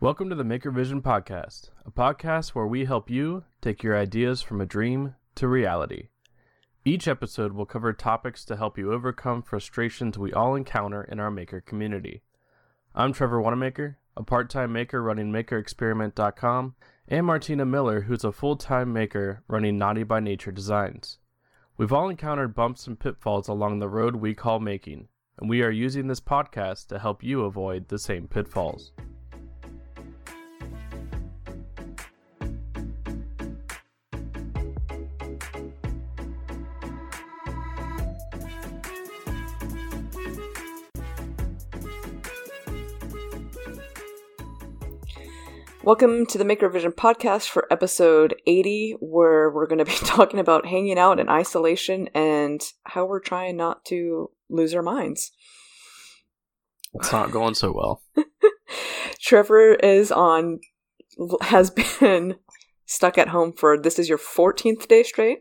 Welcome to the Maker Vision Podcast, a podcast where we help you take your ideas from a dream to reality. Each episode will cover topics to help you overcome frustrations we all encounter in our maker community. I'm Trevor Wanamaker, a part time maker running MakerExperiment.com, and Martina Miller, who's a full time maker running Naughty by Nature Designs. We've all encountered bumps and pitfalls along the road we call making, and we are using this podcast to help you avoid the same pitfalls. Welcome to the Maker Vision podcast for episode 80, where we're going to be talking about hanging out in isolation and how we're trying not to lose our minds. It's not going so well. Trevor is on, has been stuck at home for this is your 14th day straight.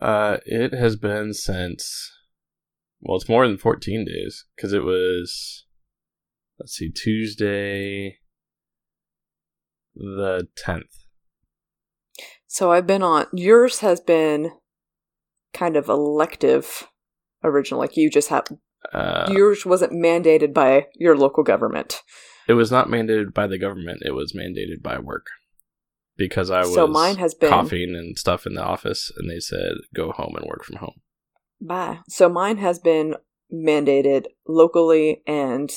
Uh, it has been since, well, it's more than 14 days because it was, let's see, Tuesday, the 10th. So I've been on, yours has been kind of elective original. Like you just have, Uh, yours wasn't mandated by your local government. it was not mandated by the government, it was mandated by work because I was So mine has been- coughing and stuff in the office, and they said, go home and work from home. Bye. So mine has been mandated locally and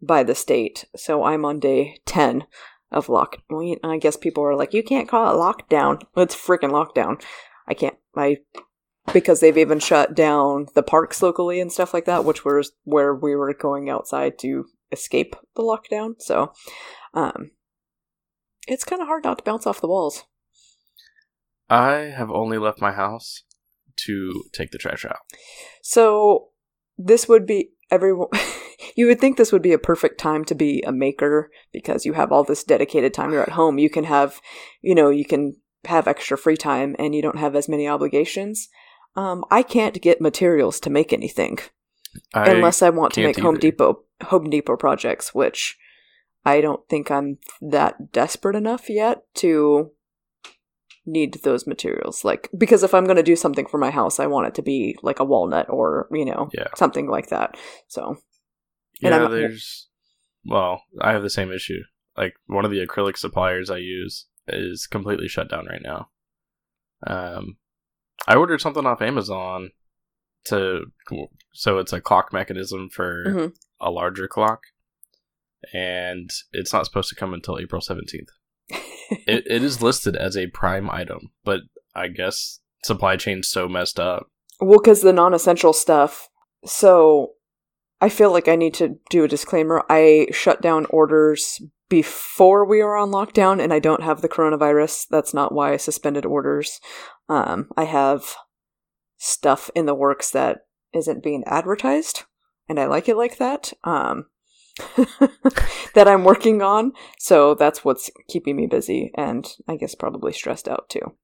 by the state. So I'm on day 10 of lock. Well, I guess people are like, you can't call it lockdown. It's freaking lockdown. I can't. I because they've even shut down the parks locally and stuff like that, which was where we were going outside to escape the lockdown. So, um, it's kind of hard not to bounce off the walls. I have only left my house to take the trash out. So this would be everyone. you would think this would be a perfect time to be a maker because you have all this dedicated time. You're at home. You can have, you know, you can have extra free time and you don't have as many obligations. Um, I can't get materials to make anything I, unless I want to make Home. Depot Home Depot projects, which I don't think I'm that desperate enough yet to need those materials. Like because if I'm going to do something for my house, I want it to be like a walnut or you know Yeah. something like that. So and Yeah, I'm- there's. Well, I have the same issue. Like one of the acrylic suppliers I use is completely shut down right now. Um, I ordered something off Amazon to so it's a clock mechanism for Mhm. a larger clock, and it's not supposed to come until April seventeenth. It, it is listed as a prime item, but I guess supply chain's so messed up. well, because the non-essential stuff. So I feel like I need to do a disclaimer. I shut down orders before we were on lockdown, and I don't have the coronavirus. That's not why I suspended orders. Um, I have stuff in the works that isn't being advertised, and I like it like that. Um, that I'm working on. So that's what's keeping me busy, and I guess probably stressed out too.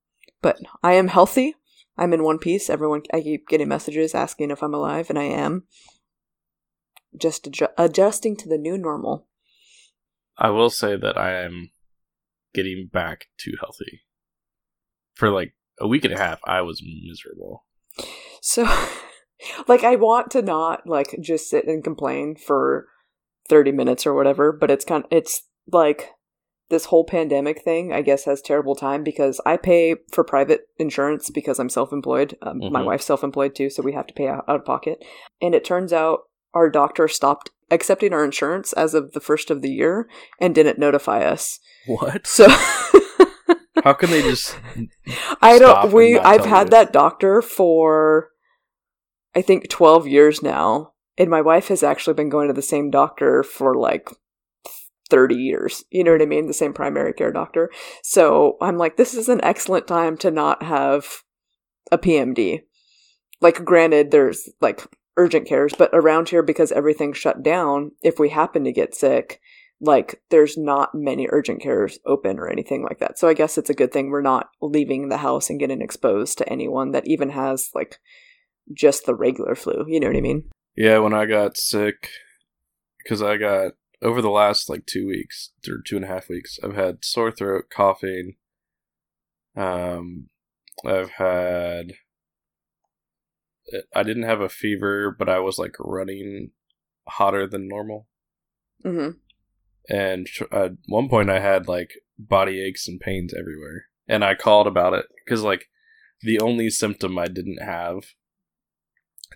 But I am healthy. I'm in one piece. Everyone, I keep getting messages asking if I'm alive, and I am. Just adju- adjusting to the new normal. I will say that I am getting back to healthy. For like a week and a half, I was miserable. So, like, I want to not like just sit and complain for thirty minutes or whatever, but it's kind. of, It's like this whole pandemic thing. I guess has terrible time because I pay for private insurance because I'm self-employed. Um, My Mhm. wife's self-employed too, so we have to pay out, out of pocket. And it turns out our doctor stopped accepting our insurance as of the first of the year and didn't notify us. What? So. How can they just? I don't. We. I've had that doctor for, I think, twelve years now, and my wife has actually been going to the same doctor for like thirty years. You know what I mean? The same primary care doctor. So I'm like, this is an excellent time to not have a PMD. Like, granted, there's like urgent cares, but around here because everything's shut down, if we happen to get sick, like there's not many urgent cares open or anything like that. So I guess it's a good thing we're not leaving the house and getting exposed to anyone that even has like just the regular flu. You know what I mean? Yeah, when I got sick, because I got over the last like two weeks or two and a half weeks, I've had sore throat, coughing. Um, I've had. I didn't have a fever, but I was like running hotter than normal. Mm-hmm. And at one point, I had like body aches and pains everywhere, and I called about it because like the only symptom I didn't have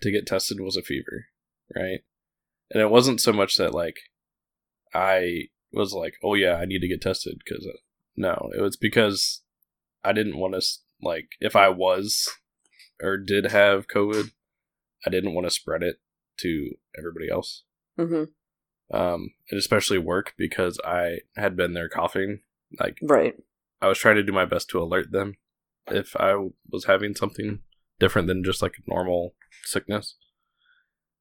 to get tested was a fever, right? And it wasn't so much that like I was like, oh yeah, I need to get tested because uh, no, it was because I didn't want to like if I was or did have COVID, I didn't want to spread it to everybody else. Mm-hmm. Um, and especially work because I had been there coughing. Like, right. I was trying to do my best to alert them if I was having something different than just like a normal sickness.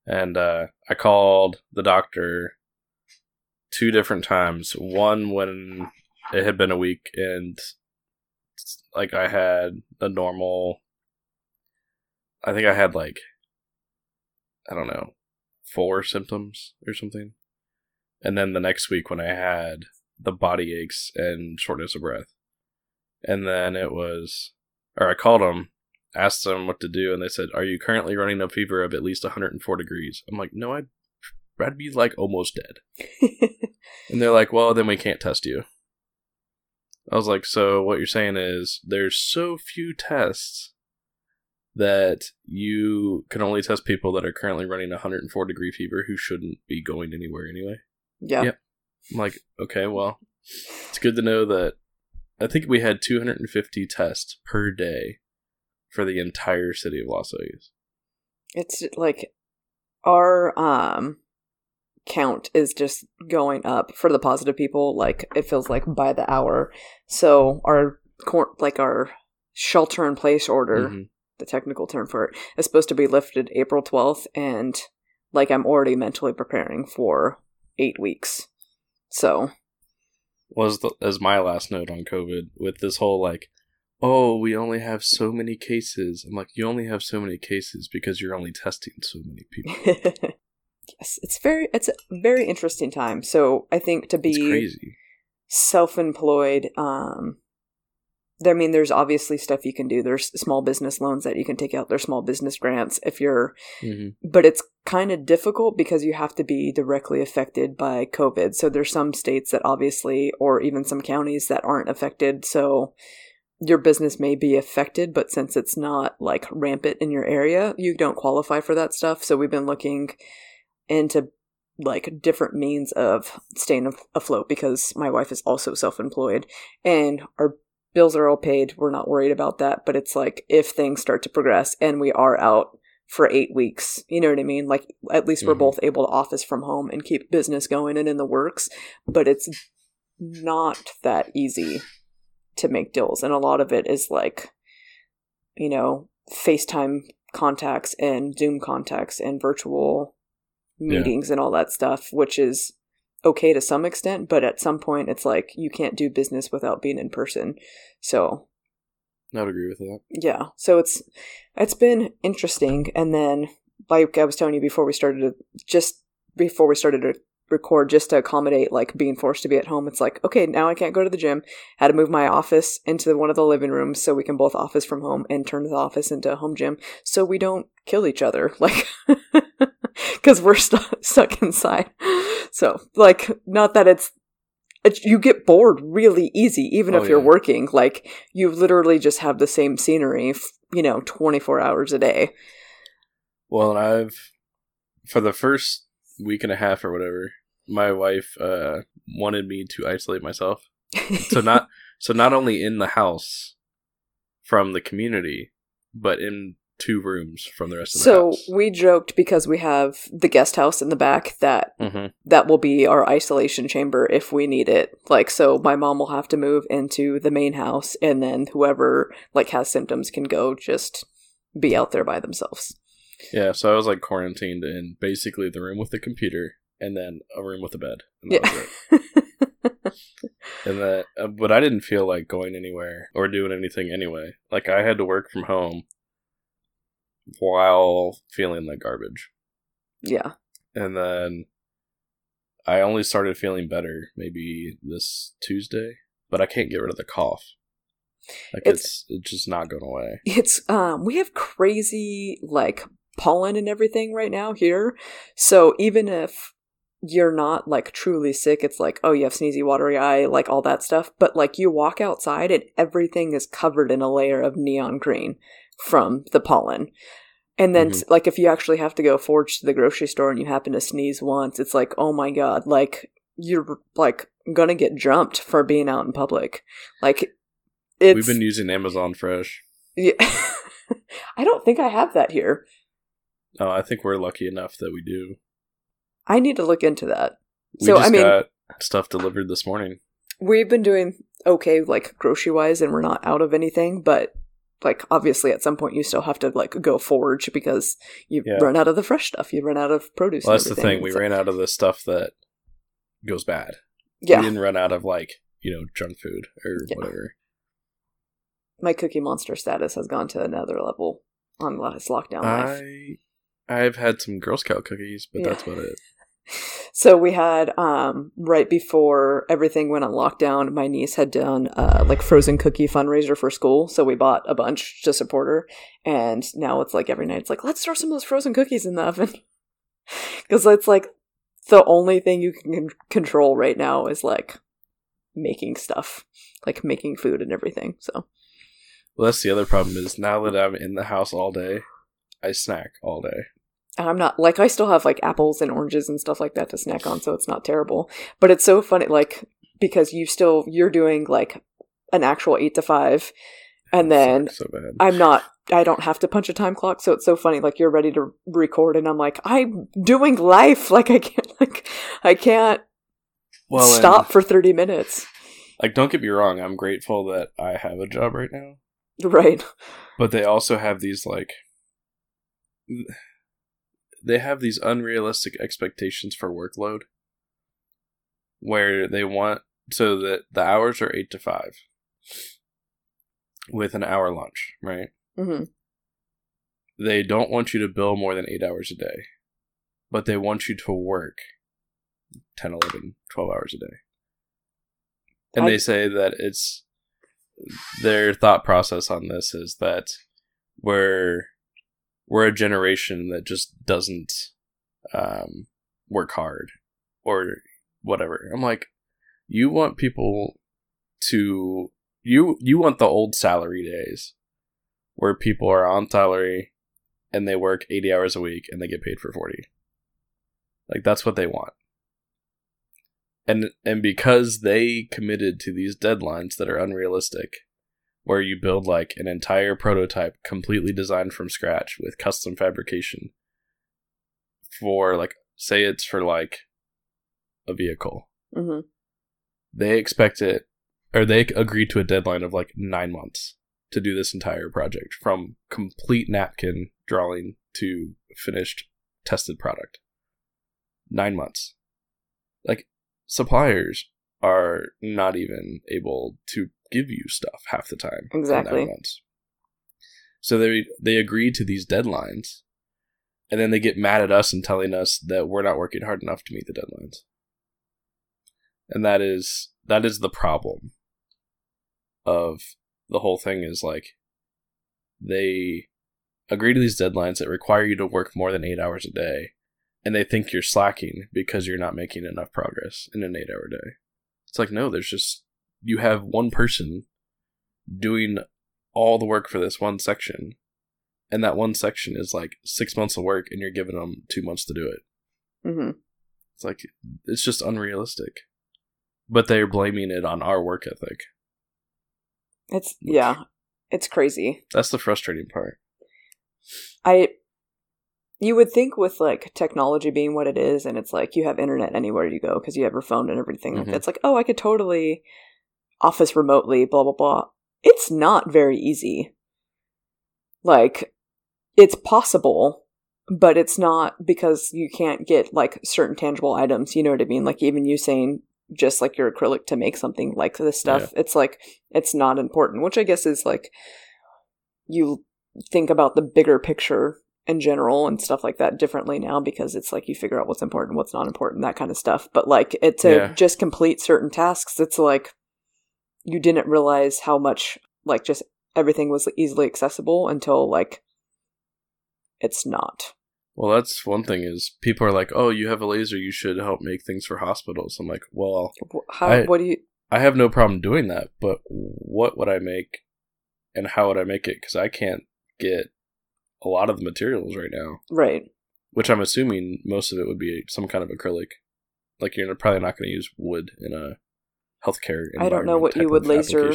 And uh, I called the doctor two different times. One when it had been a week and like I had the normal I think I had like I don't know, four symptoms or something. And then the next week when I had the body aches and shortness of breath. And then it was or I called them, asked them what to do, and they said, Are you currently running a fever of at least 104 degrees? I'm like, No, I'd I'd be like almost dead. and they're like, well, then we can't test you. I was like, so what you're saying is there's so few tests that you can only test people that are currently running 104 degree fever who shouldn't be going anywhere anyway. Yeah. Yep. I'm like, okay, well, it's good to know that I think we had 250 tests per day for the entire city of Las Vegas. It's like our um count is just going up for the positive people like it feels like by the hour so our like our shelter in place order mm-hmm. the technical term for it is supposed to be lifted april 12th and like i'm already mentally preparing for eight weeks so was the, as my last note on covid with this whole like oh we only have so many cases i'm like you only have so many cases because you're only testing so many people Yes, it's very it's a very interesting time. So I think to be self-employed, um, I mean, there's obviously stuff you can do. There's small business loans that you can take out. There's small business grants if you're, mm-hmm. but it's kind of difficult because you have to be directly affected by COVID. So there's some states that obviously, or even some counties that aren't affected. So your business may be affected, but since it's not like rampant in your area, you don't qualify for that stuff. So we've been looking into like different means of staying afloat because my wife is also self-employed and our bills are all paid we're not worried about that but it's like if things start to progress and we are out for eight weeks you know what i mean like at least we're mm-hmm. both able to office from home and keep business going and in the works but it's not that easy to make deals and a lot of it is like you know facetime contacts and zoom contacts and virtual meetings yeah. and all that stuff, which is okay to some extent, but at some point it's like you can't do business without being in person. So I would agree with that. Yeah. So it's it's been interesting and then like I was telling you before we started to just before we started to record just to accommodate like being forced to be at home it's like okay now i can't go to the gym had to move my office into one of the living rooms so we can both office from home and turn the office into a home gym so we don't kill each other like because we're st- stuck inside. So, like, not that it's, you get bored really easy, even oh, if you're yeah. working. Like, you literally just have the same scenery, you know, 24 hours a day. Well, I've, for the first week and a half or whatever, my wife uh, wanted me to isolate myself. So not so not only in the house from the community, but in two rooms from the rest of the so house. we joked because we have the guest house in the back that mm-hmm. that will be our isolation chamber if we need it. Like so my mom will have to move into the main house and then whoever like has symptoms can go just be out there by themselves. Yeah, so I was like quarantined in basically the room with the computer and then a room with a bed. And yeah. and that uh, but I didn't feel like going anywhere or doing anything anyway. Like I had to work from home while feeling like garbage. Yeah. And then I only started feeling better maybe this Tuesday, but I can't get rid of the cough. Like It's- it's it's just not going away. It's um we have crazy like pollen and everything right now here. So even if you're not like truly sick, it's like, oh, you have sneezy, watery eye, like all that stuff. But like you walk outside and everything is covered in a layer of neon green from the pollen. And then, Mhm. like, if you actually have to go forge to the grocery store and you happen to sneeze once, it's like, oh my god, like, you're like gonna get jumped for being out in public. Like, it's. We've been using Amazon Fresh. Yeah. I don't think I have that here. Oh, I think we're lucky enough that we do. I need to look into that. We So, just I mean- got stuff delivered this morning. We've been doing okay, like grocery wise, and we're not out of anything, but like obviously at some point you still have to like go forage because you Yeah. run out of the fresh stuff. You run out of produce. Well, that's the thing. We like- ran out of the stuff that goes bad. Yeah, we didn't run out of like you know junk food or Yeah. whatever. my Cookie Monster status has gone to another level on this lockdown life. I've had some Girl Scout cookies, but Yeah. that's about it. So we had um right before everything went on lockdown, my niece had done uh like frozen cookie fundraiser for school, so we bought a bunch to support her. And now it's like every night it's like let's throw some of those frozen cookies in the oven. Cuz it's like the only thing you can control right now is like making stuff, like making food and everything. So Well, that's the other problem is now that I'm in the house all day, I snack all day. And I'm not like I still have like apples and oranges and stuff like that to snack on, so it's not terrible. But it's so funny, like because you still you're doing like an actual eight to five, and then so. I'm not. I don't have to punch a time clock, so it's so funny. Like you're ready to record, and I'm like I'm doing life. Like I can't like I can't well, stop for thirty minutes. like, don't get me wrong. I'm grateful that I have a job right now, Right. but they also have these like they have these unrealistic expectations for workload where they want so that the hours are 8 to 5 with an hour lunch, right? hmm They don't want you to bill more than 8 hours a day, but they want you to work 10, 11, 12 hours a day. And I- they say that it's their thought process on this is that we're we're a generation that just doesn't um, work hard or whatever. I'm like, you want people to you you want the old salary days where people are on salary and they work 80 hours a week and they get paid for 40. Like that's what they want. And and because they committed to these deadlines that are unrealistic where you build like an entire prototype completely designed from scratch with custom fabrication for like say it's for like a vehicle. Hmm they expect it or they agreed to a deadline of like nine months to do this entire project from complete napkin drawing to finished tested product. Nine months. Like suppliers are not even able to give you stuff half the time Exactly. so they they agree to these deadlines and then they get mad at us and telling us that we're not working hard enough to meet the deadlines. And that is that is the problem of the whole thing is like they agree to these deadlines that require you to work more than eight hours a day and they think you're slacking because you're not making enough progress in an eight hour day it's like no there's just you have one person doing all the work for this one section and that one section is like six months of work and you're giving them two months to do it hmm it's like it's just unrealistic. But they're blaming it on our work ethic. It's yeah, it's crazy. That's the frustrating part. I you would think with like technology being what it is and it's like you have internet anywhere you go because you have your phone and everything like Mhm. It's like, oh, I could totally office remotely, blah blah blah. It's not very easy. Like it's possible, but it's not because you can't get like certain tangible items, you know what I mean? Like even you saying just like your acrylic to make something like this stuff, it's like it's not important, which I guess is like you think about the bigger picture in general and stuff like that differently now because it's like you figure out what's important, what's not important, that kind of stuff. But like it to Yeah. just complete certain tasks, it's like you didn't realize how much like just everything was easily accessible until like it's not. Well, that's one thing is people are like, "Oh, you have a laser, you should help make things for hospitals." I'm like, "Well, How I- what do you I have no problem doing that, but what would I make and how would I make it cuz I can't get a lot of the materials right now, right. which I'm assuming most of it would be some kind of acrylic. Like you're probably not going to use wood in a healthcare I don't know what you would laser.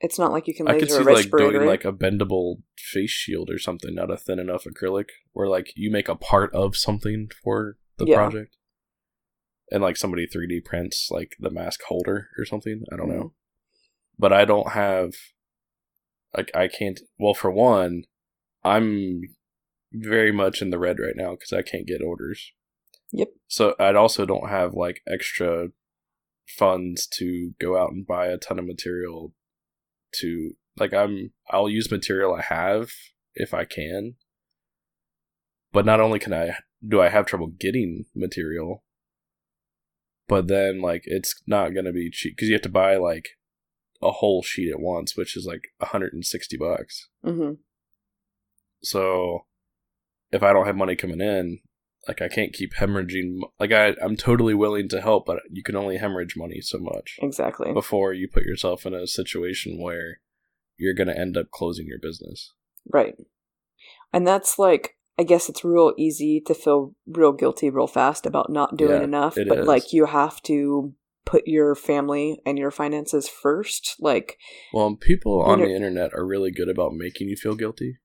It's not like you can I could laser see a like doing like a bendable face shield or something, not a thin enough acrylic, where like you make a part of something for the Yeah. project, and like somebody three D prints like the mask holder or something. I don't Mm-hmm. know, but I don't have like I can't. Well, for one, I'm very much in the red right now because I can't get orders. Yep. So I also don't have like extra funds to go out and buy a ton of material to like I'm I'll use material I have if I can. But not only can I do I have trouble getting material, but then like it's not going to be cheap cuz you have to buy like a whole sheet at once, which is like 160 bucks. hmm So if I don't have money coming in, like I can't keep hemorrhaging. Like I, I'm totally willing to help, but you can only hemorrhage money so much Exactly. before you put yourself in a situation where you're going to end up closing your business. Right. And that's like I guess it's real easy to feel real guilty real fast about not doing Yeah, enough, but is. like you have to put your family and your finances first. Like Well, people on the internet are really good about making you feel guilty.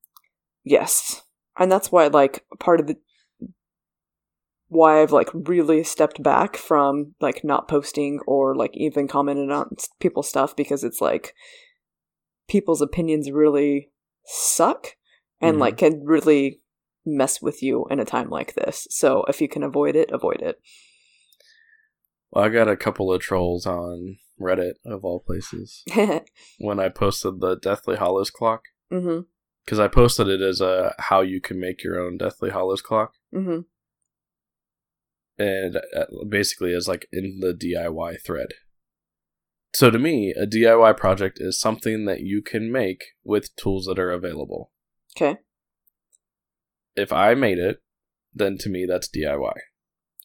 Yes. And that's why like part of the why I've like really stepped back from like not posting or like even commenting on people's stuff because it's like people's opinions really suck and Mhm. like can really mess with you in a time like this. So if you can avoid it, avoid it. Well, I got a couple of trolls on Reddit of all places when I posted the Deathly Hallows clock mhm. Because I posted it as a how you can make your own Deathly Hallows clock. Mhm. and uh, basically as like in the DIY thread. So to me, a DIY project is something that you can make with tools that are available. Okay. If I made it, then to me that's DIY.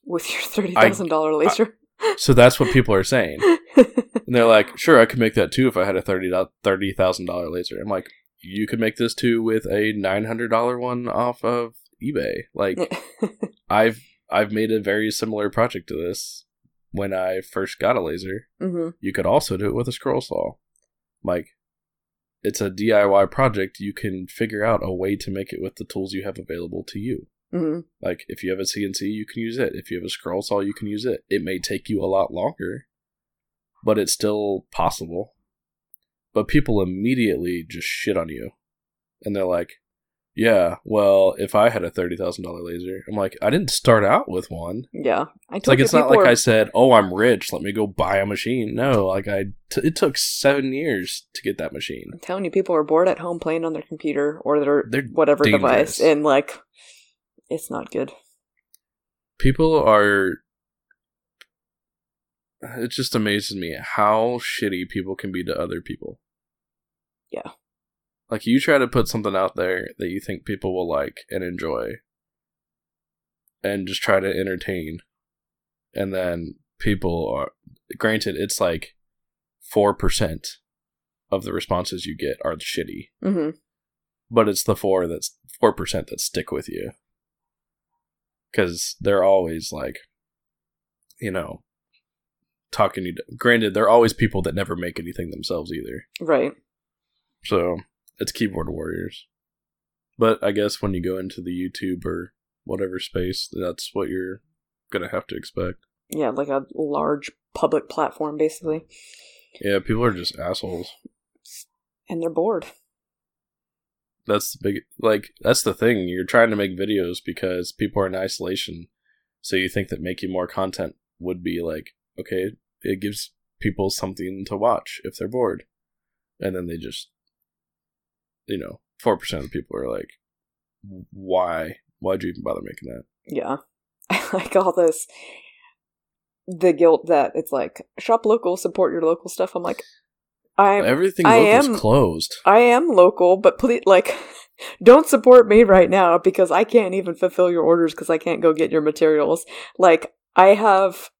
With your thirty thousand dollar laser. So that's what people are saying. And they're like, "Sure, I could make that too if I had a thirty thirty thousand dollar laser." I'm like, "You could make this too with a nine hundred dollar one off of eBay." Like, I've I've made a very similar project to this when I first got a laser. mhm. You could also do it with a scroll saw. Like, it's a DIY project. You can figure out a way to make it with the tools you have available to you. Mhm. Like, if you have a CNC, you can use it. If you have a scroll saw, you can use it. It may take you a lot longer, but it's still possible. But people immediately just shit on you. And they're like, yeah, well, if I had a $30,000 laser, I'm like, I didn't start out with one. Yeah. I It's like it's not like are- I said, "Oh, I'm rich. Let me go buy a machine." No, like I, t- it took seven years to get that machine. I'm telling you, people are bored at home playing on their computer or their They're whatever dangerous. device, and like, it's not good. People are. It just amazes me how shitty people can be to other people. Yeah. Like you try to put something out there that you think people will like and enjoy, and just try to entertain, and then people are. Granted, it's like four percent of the responses you get are shitty. hmm but it's the four that's four percent that stick with you because they're always like you know talking you granted there are always people that never make anything themselves either. Right. so it's keyboard warriors. But i guess when you go into the youtube or whatever space that's what you're gonna have to expect. Yeah, like a large public platform, basically, yeah people are just assholes. And they're bored. that's the big like that's the thing. You're trying to make videos because people are in isolation. So you think that making more content would be like okay it gives people something to watch if they're bored and then they just you know 4% of people are like why? Why'd you even bother making that? Yeah. I like all this the guilt that it's like shop local, support your local stuff. I'm like I'm Everything I am- closed. I am local, but please like don't support me right now because I can't even fulfill your orders because I can't go get your materials. Like I have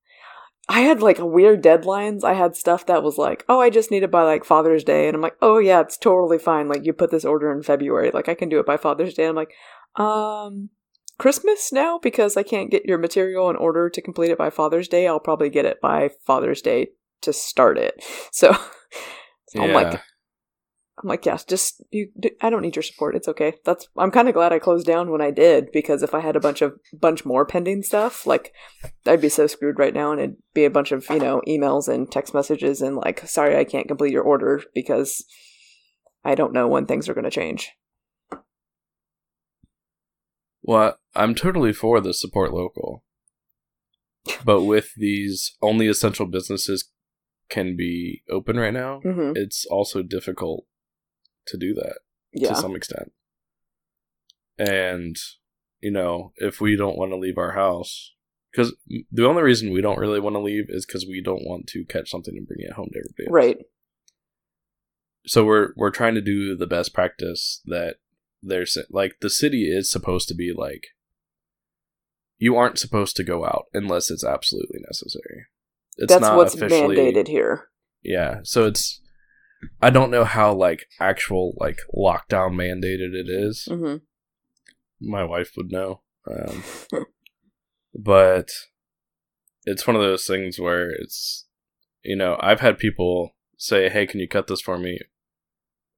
I had like weird deadlines. I had stuff that was like, oh, I just need it by like Father's Day. And I'm like, oh, yeah, it's totally fine. Like, you put this order in February. Like, I can do it by Father's Day. And I'm like, um, Christmas now? Because I can't get your material in order to complete it by Father's Day. I'll probably get it by Father's Day to start it. So, so I'm like, I'm like, yes, just you. I don't need your support. It's okay. That's. I'm kind of glad I closed down when I did because if I had a bunch of bunch more pending stuff, like I'd be so screwed right now, and it'd be a bunch of you know emails and text messages and like, sorry, I can't complete your order because I don't know when things are going to change. Well, I'm totally for the support local. But with these only essential businesses can be open right now, hmm it's also difficult to do that Yeah. to some extent. And you know, if we don't want to leave our house, because the only reason we don't really want to leave is because we don't want to catch something and bring it home to everybody. else. Right. So we're we're trying to do the best practice that there's like the city is supposed to be like. You aren't supposed to go out unless it's absolutely necessary. It's That's not what's mandated here. yeah, so it's I don't know how like actual like lockdown mandated it is. hmm My wife would know. Um, but it's one of those things where it's you know, I've had people say, "Hey, can you cut this for me?"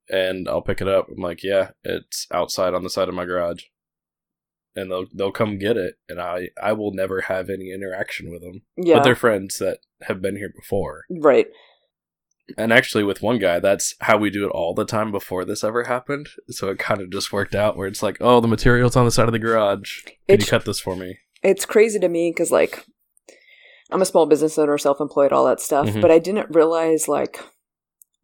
and I'll pick it up. I'm like, "Yeah, it's outside on the side of my garage." And they'll they'll come get it and I I will never have any interaction with them. Yeah. But they're friends that have been here before. right. And actually, with one guy, that's how we do it all the time before this ever happened. So it kind of just worked out where it's like, oh, the material's on the side of the garage. Can It's- you cut this for me? it's crazy to me because like i'm a small business owner self-employed all that stuff Mhm. but i didn't realize like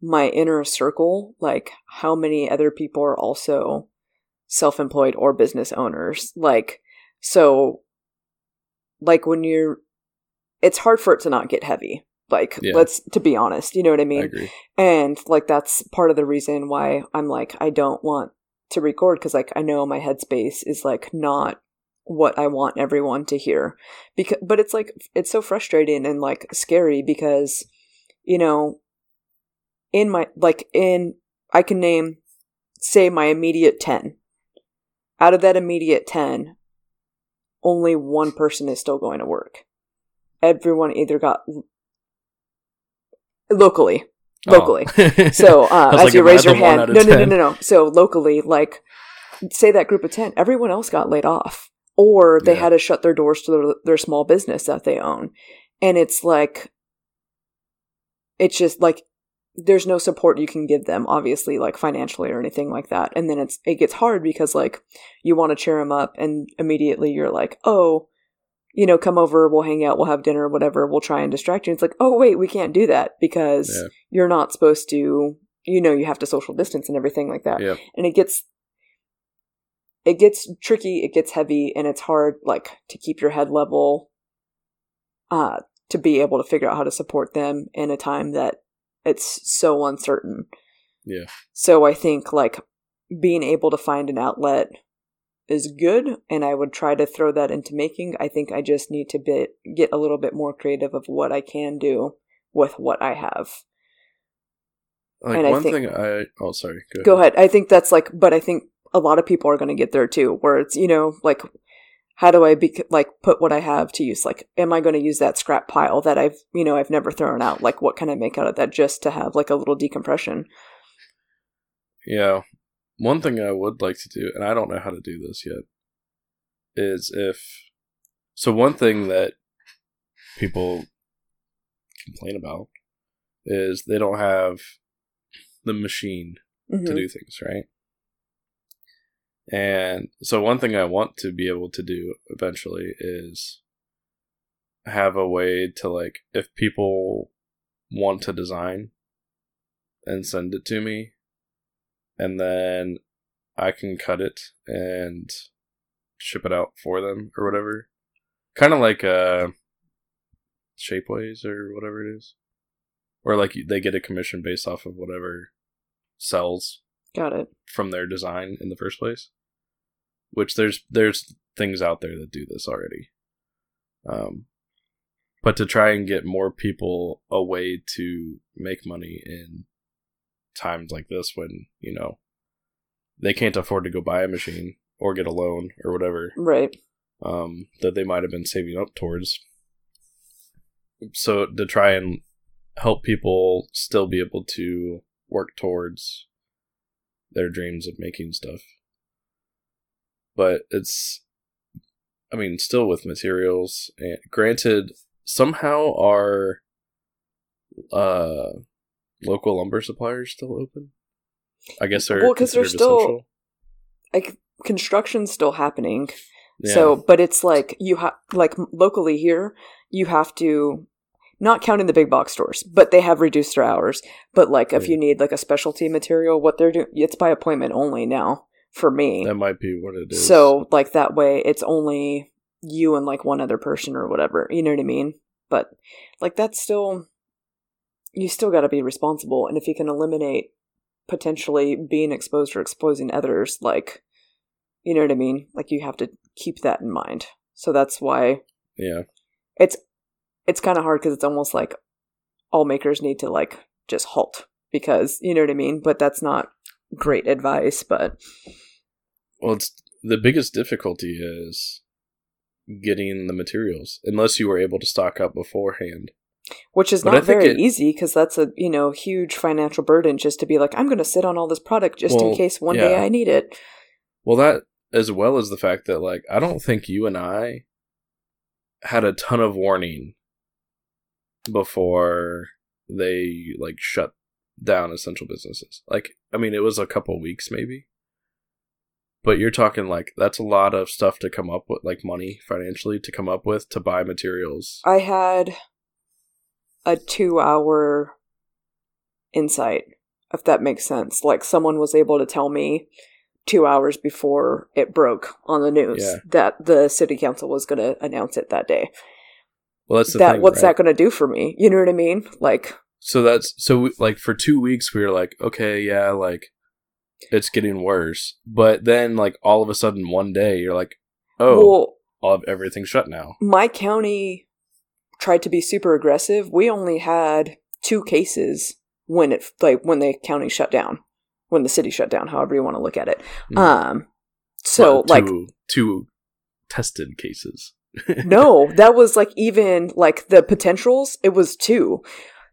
my inner circle like how many other people are also self-employed or business owners like so like when you're it's hard for it to not get heavy like Yeah. let's to be honest you know what i mean I and like that's part of the reason why I'm like I don't want to record because like I know my headspace is like not what I want everyone to hear. Because but it's like it's so frustrating and like scary because you know in my like in I can name say my immediate 10. Out of that immediate 10 only one person is still going to work. Everyone either got locally locally. Oh. so uh, as like, you raise your hand, no, no, no, no, no. So locally, like, say that group of ten, everyone else got laid off, or they Yeah. had to shut their doors to their, their small business that they own, and it's like, it's just like there's no support you can give them, obviously, like financially or anything like that, and then it's it gets hard because like you want to cheer them up, and immediately you're like, oh. You know, come over, we'll hang out, we'll have dinner, whatever, we'll try and distract you. It's like, oh, wait, we can't do that because Yeah. you're not supposed to you know you have to social distance and everything like that Yep. and it gets it gets tricky it gets heavy and it's hard like to keep your head level uh to be able to figure out how to support them in a time that it's so uncertain Yeah. so i think like being able to find an outlet is good and i would try to throw that into making i think i just need to bit, get a little bit more creative of what i can do with what i have Like And I one think- thing I oh sorry go, go ahead. I think that's like, but I think a lot of people are going to get there too, where it's you know like, how do I be like put what I have to use? Like, am I going to use that scrap pile that I've you know I've never thrown out? Like, what can I make out of that just to have like a little decompression? Yeah. One thing I would like to do, and I don't know how to do this yet, is if so one thing that people complain about is they don't have the machine Mhm. to do things, right? And so one thing I want to be able to do eventually is have a way to like if people want to design and send it to me and then I can cut it and ship it out for them or whatever. Kind of like uh Shapeways or whatever it is. Or like they get a commission based off of whatever sells Got it. from their design in the first place. Which there's there's things out there that do this already. Um but to try and get more people a way to make money in times like this when, you know, they can't afford to go buy a machine or get a loan or whatever Right. um, that they might have been saving up towards. So to try and help people still be able to work towards their dreams of making stuff. But it's, I mean, still with materials. And granted, somehow our uh, local lumber suppliers still open. I guess they're Well, 'cause they're still- essential. Like construction's still happening. Yeah. So, but it's like you have like locally here, you have to not counting the big box stores, but they have reduced their hours. But like if Yeah. you need like a specialty material, what they're doing, it's by appointment only now for me. that might be what it is. So like that way, it's only you and like one other person or whatever. You know what I mean? But like that's still you still got to be responsible, and if you can eliminate potentially being exposed or exposing others, like you know what I mean? Like you have to keep that in mind. So that's why yeah, it's it's kind of hard because it's almost like all makers need to like just halt because you know what I mean. But that's not great advice. But Well, it's the biggest difficulty is getting the materials unless you were able to stock up beforehand. Which is But not very it- easy because that's a you know huge financial burden just to be like i'm going to sit on all this product just in case one day i need it Well, that as well as the fact that like I don't think you and I had a ton of warning before they like shut down essential businesses. Like I mean, it was a couple weeks maybe. But you're talking like that's a lot of stuff to come up with, like money financially to come up with to buy materials. i had a two hour insight if that makes sense like someone was able to tell me two hours before it broke on the news Yeah. that the city council was going to announce it that day Well, that's the that thing. what's right? that going to do for me you know what i mean like So that's so we, like for two weeks we were like, okay, yeah, like it's getting worse. But then like all of a sudden one day you're like, oh, well all of everything's shut now. my county tried to be super aggressive. We only had two cases when it like when the county shut down, when the city shut down, however you want to look at it. Mhm. Um so Well, like two, two tested cases. no, that was like even like the potentials, it was two.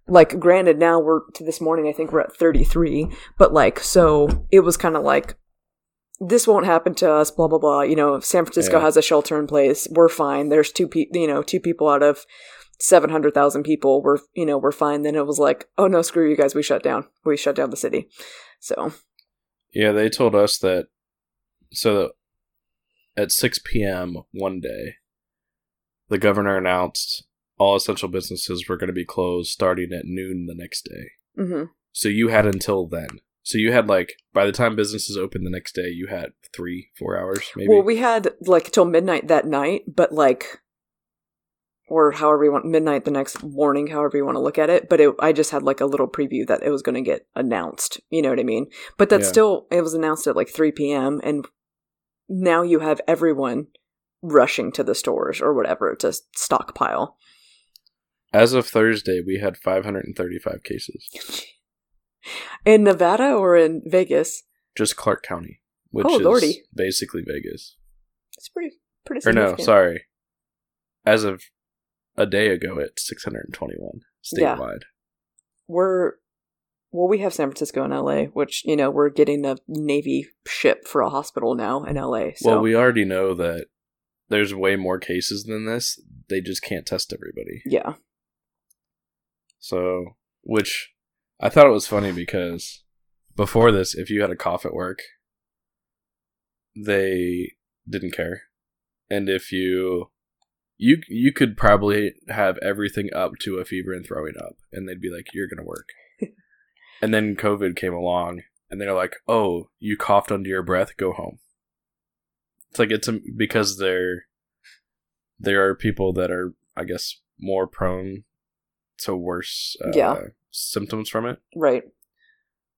Like granted now we're to this morning I think we're at 33, but like so it was kind of like this won't happen to us blah blah blah, you know, San Francisco Yeah. has a shelter in place, we're fine. There's two people, you know, two people out of 700,000 people, we're you know, we're fine. Then it was like, "Oh no, screw you guys, we shut down. We shut down the city." So, Yeah, they told us that. So at 6 p.m. one day, the governor announced all essential businesses were going to be closed starting at noon the next day. mhm. So you had until then. So you had like by the time businesses opened the next day, you had three, four hours maybe. Well, we had like till midnight that night, but like, or however you want midnight the next morning, however you want to look at it. But it, I just had like a little preview that it was going to get announced. You know what I mean? But that's Yeah. still it was announced at like three p.m. and now you have everyone rushing to the stores or whatever to stockpile. As of Thursday, we had 535 cases. In Nevada or in Vegas, Just Clark County, which Oh, is lordy. basically Vegas. it's pretty pretty. Or no, sorry. As of a day ago, at 621 Yeah. statewide. we're well we have san francisco and la which you know we're getting a navy ship for a hospital now in la so Well, we already know that there's way more cases than this. They just can't test everybody. yeah So, which I thought it was funny because before this, if you had a cough at work, they didn't care, and if you you you could probably have everything up to a fever and throwing up, and they'd be like, "You're gonna work." and then COVID came along, and they're like, "Oh, you coughed under your breath. Go home." It's like it's a, because there there are people that are, I guess, more prone to worse uh, Yeah. symptoms from it. Right.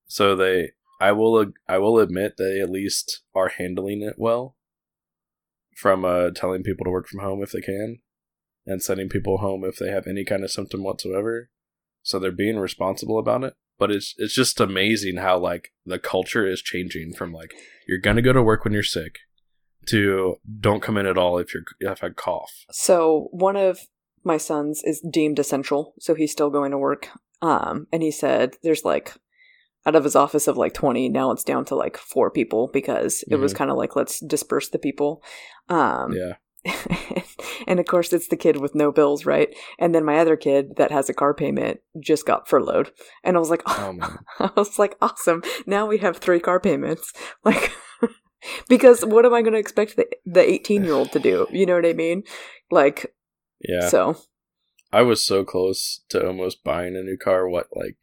So they, I will, I will admit they at least are handling it well. From uh, telling people to work from home if they can, and sending people home if they have any kind of symptom whatsoever. So they're being responsible about it. But it's it's just amazing how like the culture is changing from like you're gonna go to work when you're sick to don't come in at all if you're if I cough. So one of my sons is deemed essential, so he's still going to work. Um, and he said there's like out of his office of like 20, now it's down to like four people because it was kind of like let's disperse the people. Um, Yeah, and of course it's the kid with no bills, right? And then my other kid that has a car payment just got furloughed, and I was like, oh man, I was like, awesome. Now we have three car payments. Like, because what am I going to expect the the eighteen year old to do? You know what I mean? Like, yeah. so I was so close to almost buying a new car. What like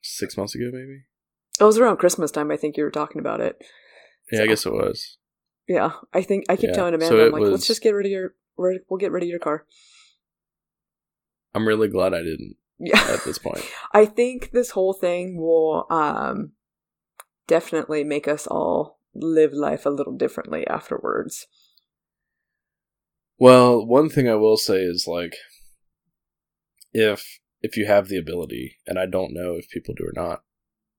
six months ago, maybe? it was around Christmas time. I think you were talking about it. Yeah, I guess it was. Yeah, I think I keep Yeah, telling Amanda, so I'm like, let's just get rid of your, we'll get rid of your car. I'm really glad I didn't Yeah, at this point. I think this whole thing will um definitely make us all live life a little differently afterwards. Well, one thing I will say is like if if you have the ability, and I don't know if people do or not,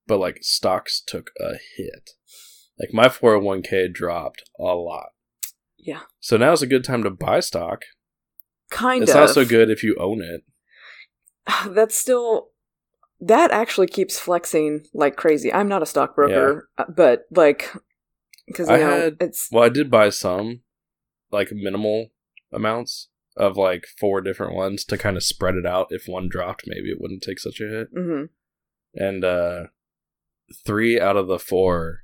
but like stocks took a hit. Like my 401k dropped a lot. Yeah, So now now's a good time to buy stock. kind it's of. not so good if you own it. that's still that actually keeps flexing like crazy. I'm not a stockbroker, uh but like because I know had- it's Well, I did buy some, like minimal amounts of like four different ones to kind of spread it out. If one dropped, maybe it wouldn't take such a hit. hmm And uh three out of the four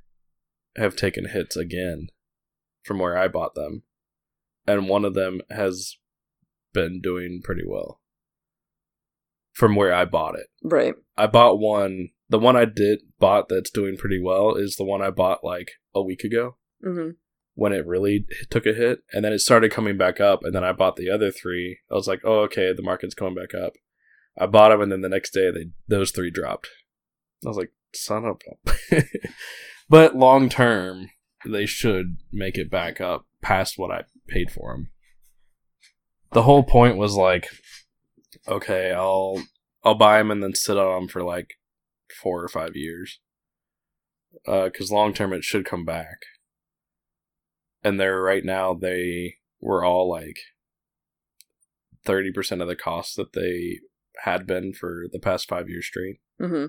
have taken hits again from where I bought them. And one of them has been doing pretty well from where I bought it. right. I bought one. The one I did bought that's doing pretty well is the one I bought like a week ago hmm when it really took a hit, and then it started coming back up. And then I bought the other three. I was like, oh okay, the market's coming back up. I bought them, and then the next day they those three dropped. I was like, son of a. but long term, they should make it back up past what I paid for them. The whole point was like, okay, I'll I'll buy them and then sit on them for like four or five years. Uh, because long term, it should come back. And they're right now they were all like thirty percent of the cost that they had been for the past five years straight. hmm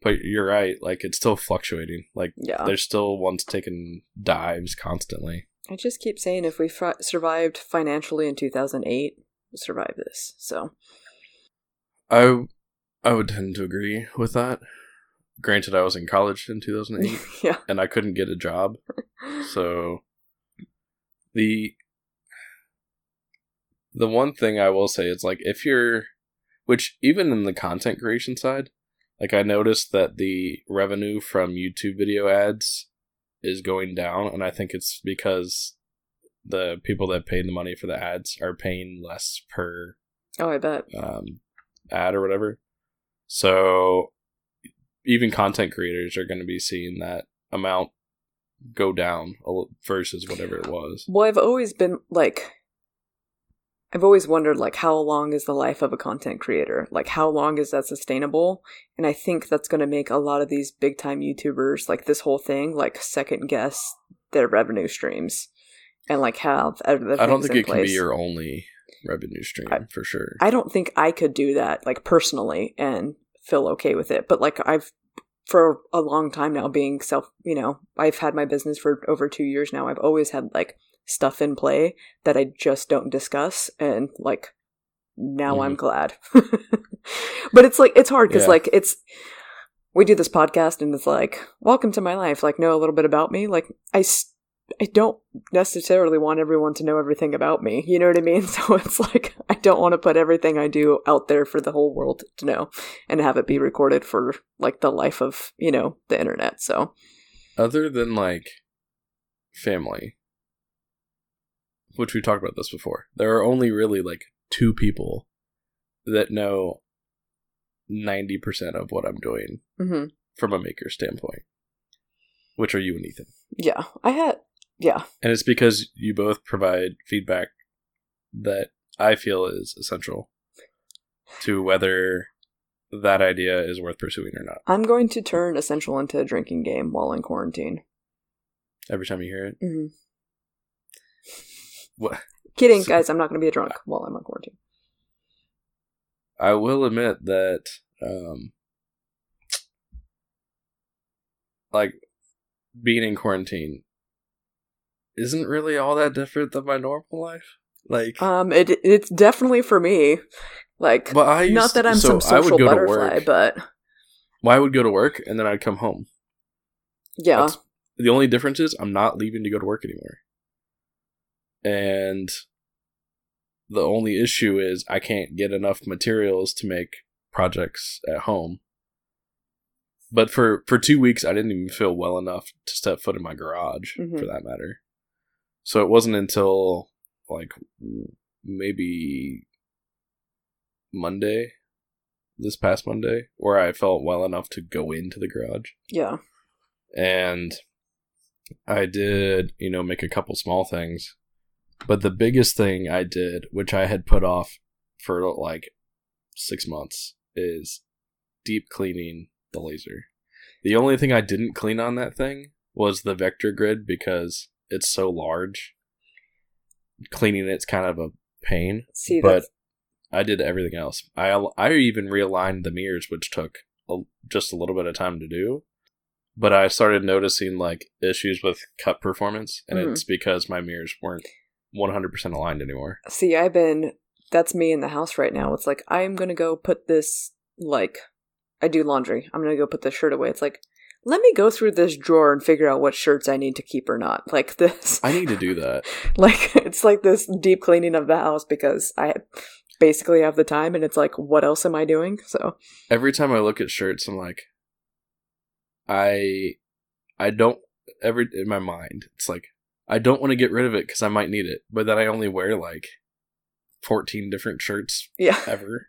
But you're right, like it's still fluctuating. Like Yeah. there's still ones taking dives constantly. I just keep saying if we fr- survived financially in 2008, we'll survive this. So, I I would tend to agree with that. Granted, I was in college in 2008 yeah. and I couldn't get a job, so the the one thing I will say is like if you're which even in the content creation side, like I noticed that the revenue from YouTube video ads is going down and I think it's because the people that paid the money for the ads are paying less per Oh, I bet. um, ad or whatever. So even content creators are going to be seeing that amount go down versus whatever it was. Well, I've always been like, I've always wondered like how long is the life of a content creator? Like how long is that sustainable? And I think that's going to make a lot of these big time YouTubers like this whole thing like second guess their revenue streams and like have I don't think in it can be your only revenue stream I- for sure. I don't think I could do that like personally and feel okay with it. But like I've for a long time now being self, you know, I've had my business for over 2 years now. I've always had like stuff in play that I just don't discuss and like now I'm mm-hmm. glad. but it's like it's hard cuz Yeah. like it's we do this podcast and it's like welcome to my life like know a little bit about me like I s- I don't necessarily want everyone to know everything about me. You know what I mean? So it's like I don't want to put everything I do out there for the whole world to know and have it be recorded for like the life of, you know, the internet. So Other than like family, which we talked about this before, there are only really like two people that know 90% of what I'm doing mhm. from a maker standpoint, which are you and Ethan. yeah, I had yeah. And it's because you both provide feedback that I feel is essential to whether that idea is worth pursuing or not. I'm going to turn Essential into a drinking game while in quarantine. Every time you hear it. Mm-hmm. What Kidding, So- guys. I'm not going to be a drunk while I'm on quarantine. I will admit that um like being in quarantine isn't really all that different than my normal life. Like Um, it it's definitely for me. Like, but I used not that I'm so some social butterfly, but well, I would go to work and then I'd come home. yeah, That's- The only difference is I'm not leaving to go to work anymore. And the only issue is I can't get enough materials to make projects at home. But for for 2 weeks I didn't even feel well enough to step foot in my garage Mhm. for that matter. So it wasn't until like maybe Monday this past Monday where I felt well enough to go into the garage yeah. and I did, you know, make a couple small things. But the biggest thing I did, which I had put off for like six months, is deep cleaning the laser. The only thing I didn't clean on that thing was the vector grid because it's so large. Cleaning it's kind of a pain, See, but I did everything else. I I even realigned the mirrors, which took a, just a little bit of time to do. But I started noticing like issues with cut performance, and Mhm. it's because my mirrors weren't one hundred percent aligned anymore. see. I've been. That's me in the house right now. It's like I'm gonna go put this. Like, I do laundry. I'm gonna go put this shirt away. It's like, let me go through this drawer and figure out what shirts I need to keep or not. Like this. I need to do that. like it's like this deep cleaning of the house because I basically have the time, and it's like, what else am I doing? So Every time I look at shirts, I'm like, I, I don't every in my mind. It's like I don't want to get rid of it because I might need it, but then I only wear like fourteen different shirts yeah. ever,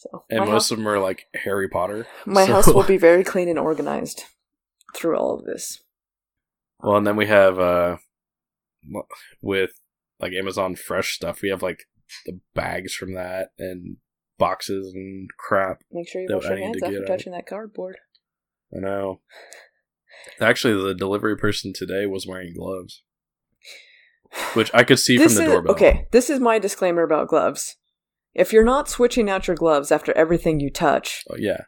So and most house, of them are like Harry Potter. my So- house will be very clean and organized through all of this. Well, and then we have uh with like Amazon Fresh stuff. We have like the bags from that and boxes and crap. Make sure you wash your hands after out. touching that cardboard. I know. Actually, the delivery person today was wearing gloves, which I could see from the is doorbell. okay. This is my disclaimer about gloves. If you're not switching out your gloves after everything you touch, Oh, yeah,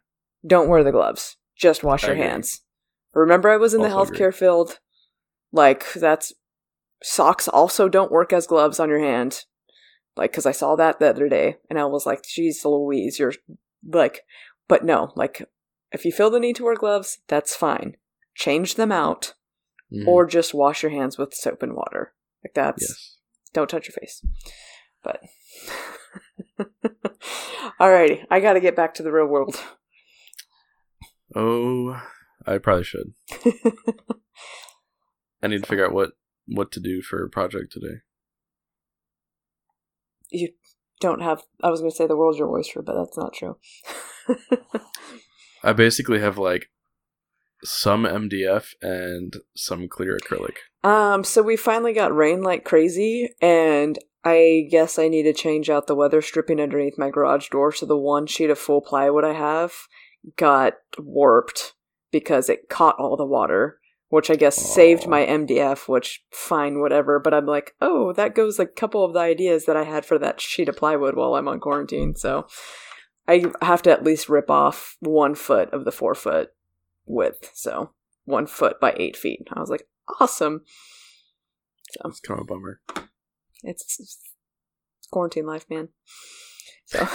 don't wear the gloves. Just wash I your agree. hands. Remember, I was in the Also healthcare field. Like that's socks also don't work as gloves on your hand. Like, because I saw that the other day, and I was like, "Geez, Louise, you're like," but no, like, if you feel the need to wear gloves, that's fine. Change them out, Mhm. or just wash your hands with soap and water. Like that's yes. don't touch your face. But alrighty, I got to get back to the real world. Oh, I probably should. I need to figure out what what to do for a project today. you don't have. I was to say the world's your oyster, but that's not true. I basically have like some MDF and some clear acrylic. um, so we finally got rain like crazy, and I guess I need to change out the weather stripping underneath my garage door. So the one sheet of full plywood I have got warped because it caught all the water. Which I guess saved my MDF, which fine, whatever. But I'm like, oh, that goes a couple of the ideas that I had for that sheet of plywood while I'm on quarantine. So I have to at least rip off one foot of the four foot width. So one foot by eight feet. I was like, awesome. So It's kind of a bummer. It's, it's quarantine life, man. So,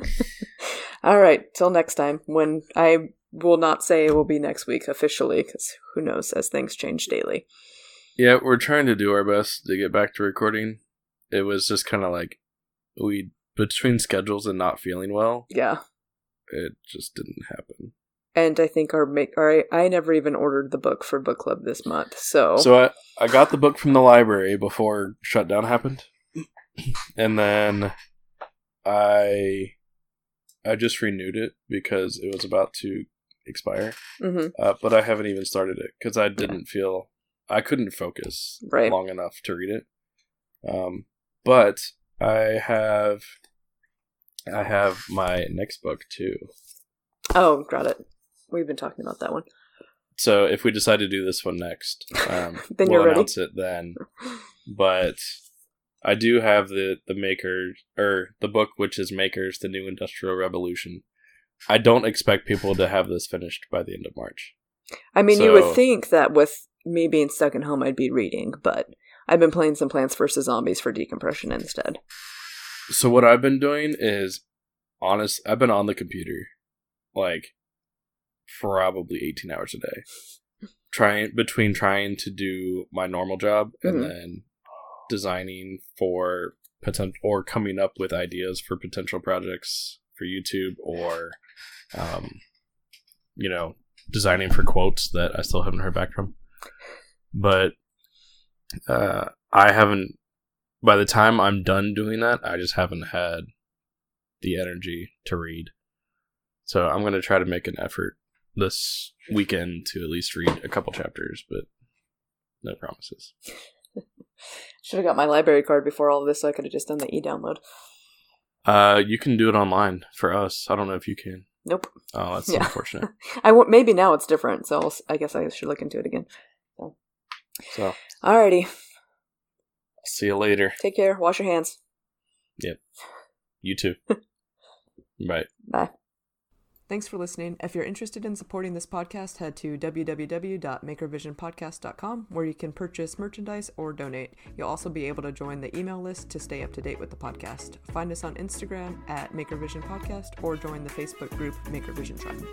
all right, till next time. When I will not say it will be next week officially, because who knows as things change daily. Yeah, we're trying to do our best to get back to recording. It was just kind of like we between schedules and not feeling well, Yeah. it just didn't happen. And I think our make all right, I never even ordered the book for book club this month. So, So I I got the book from the library before shutdown happened, and then I I just renewed it because it was about to expire. hmm Uh, but I haven't even started it because I didn't feel I couldn't focus Right. long enough to read it. Um, but I have I have my next book too. Oh, got it. We've been talking about that one. So if we decide to do this one next, um, Then we'll you're ready. announce it then. But I do have the the maker or the book, which is Makers: The New Industrial Revolution. I don't expect people to have this finished by the end of March. I mean, you would think that with me being stuck at home, I'd be reading, but I've been playing some Plants vs Zombies for decompression instead. So what I've been doing is honest I've been on the computer like probably 18 hours a day. Trying between trying to do my normal job and Mhm. then designing for potential or coming up with ideas for potential projects for YouTube or um you know designing for quotes that I still haven't heard back from. But uh I haven't by the time I'm done doing that, I just haven't had the energy to read. So I'm going to try to make an effort this weekend to at least read a couple chapters, but no promises. Should have got my library card before all of this, so I could have just done the e download. Uh, you can do it online for us. I don't know if you can. Nope. Oh, that's Yeah. unfortunate. I w- maybe now it's different, so I'll, I guess I should look into it again. So, Alrighty, see you later. take care. Wash your hands. Yep. You too. Bye. Bye. Thanks for listening. If you're interested in supporting this podcast, head to www.makervisionpodcast.com where you can purchase merchandise or donate. You'll also be able to join the email list to stay up to date with the podcast. Find us on Instagram at Makervision Podcast or join the Facebook group Makervision Tribe.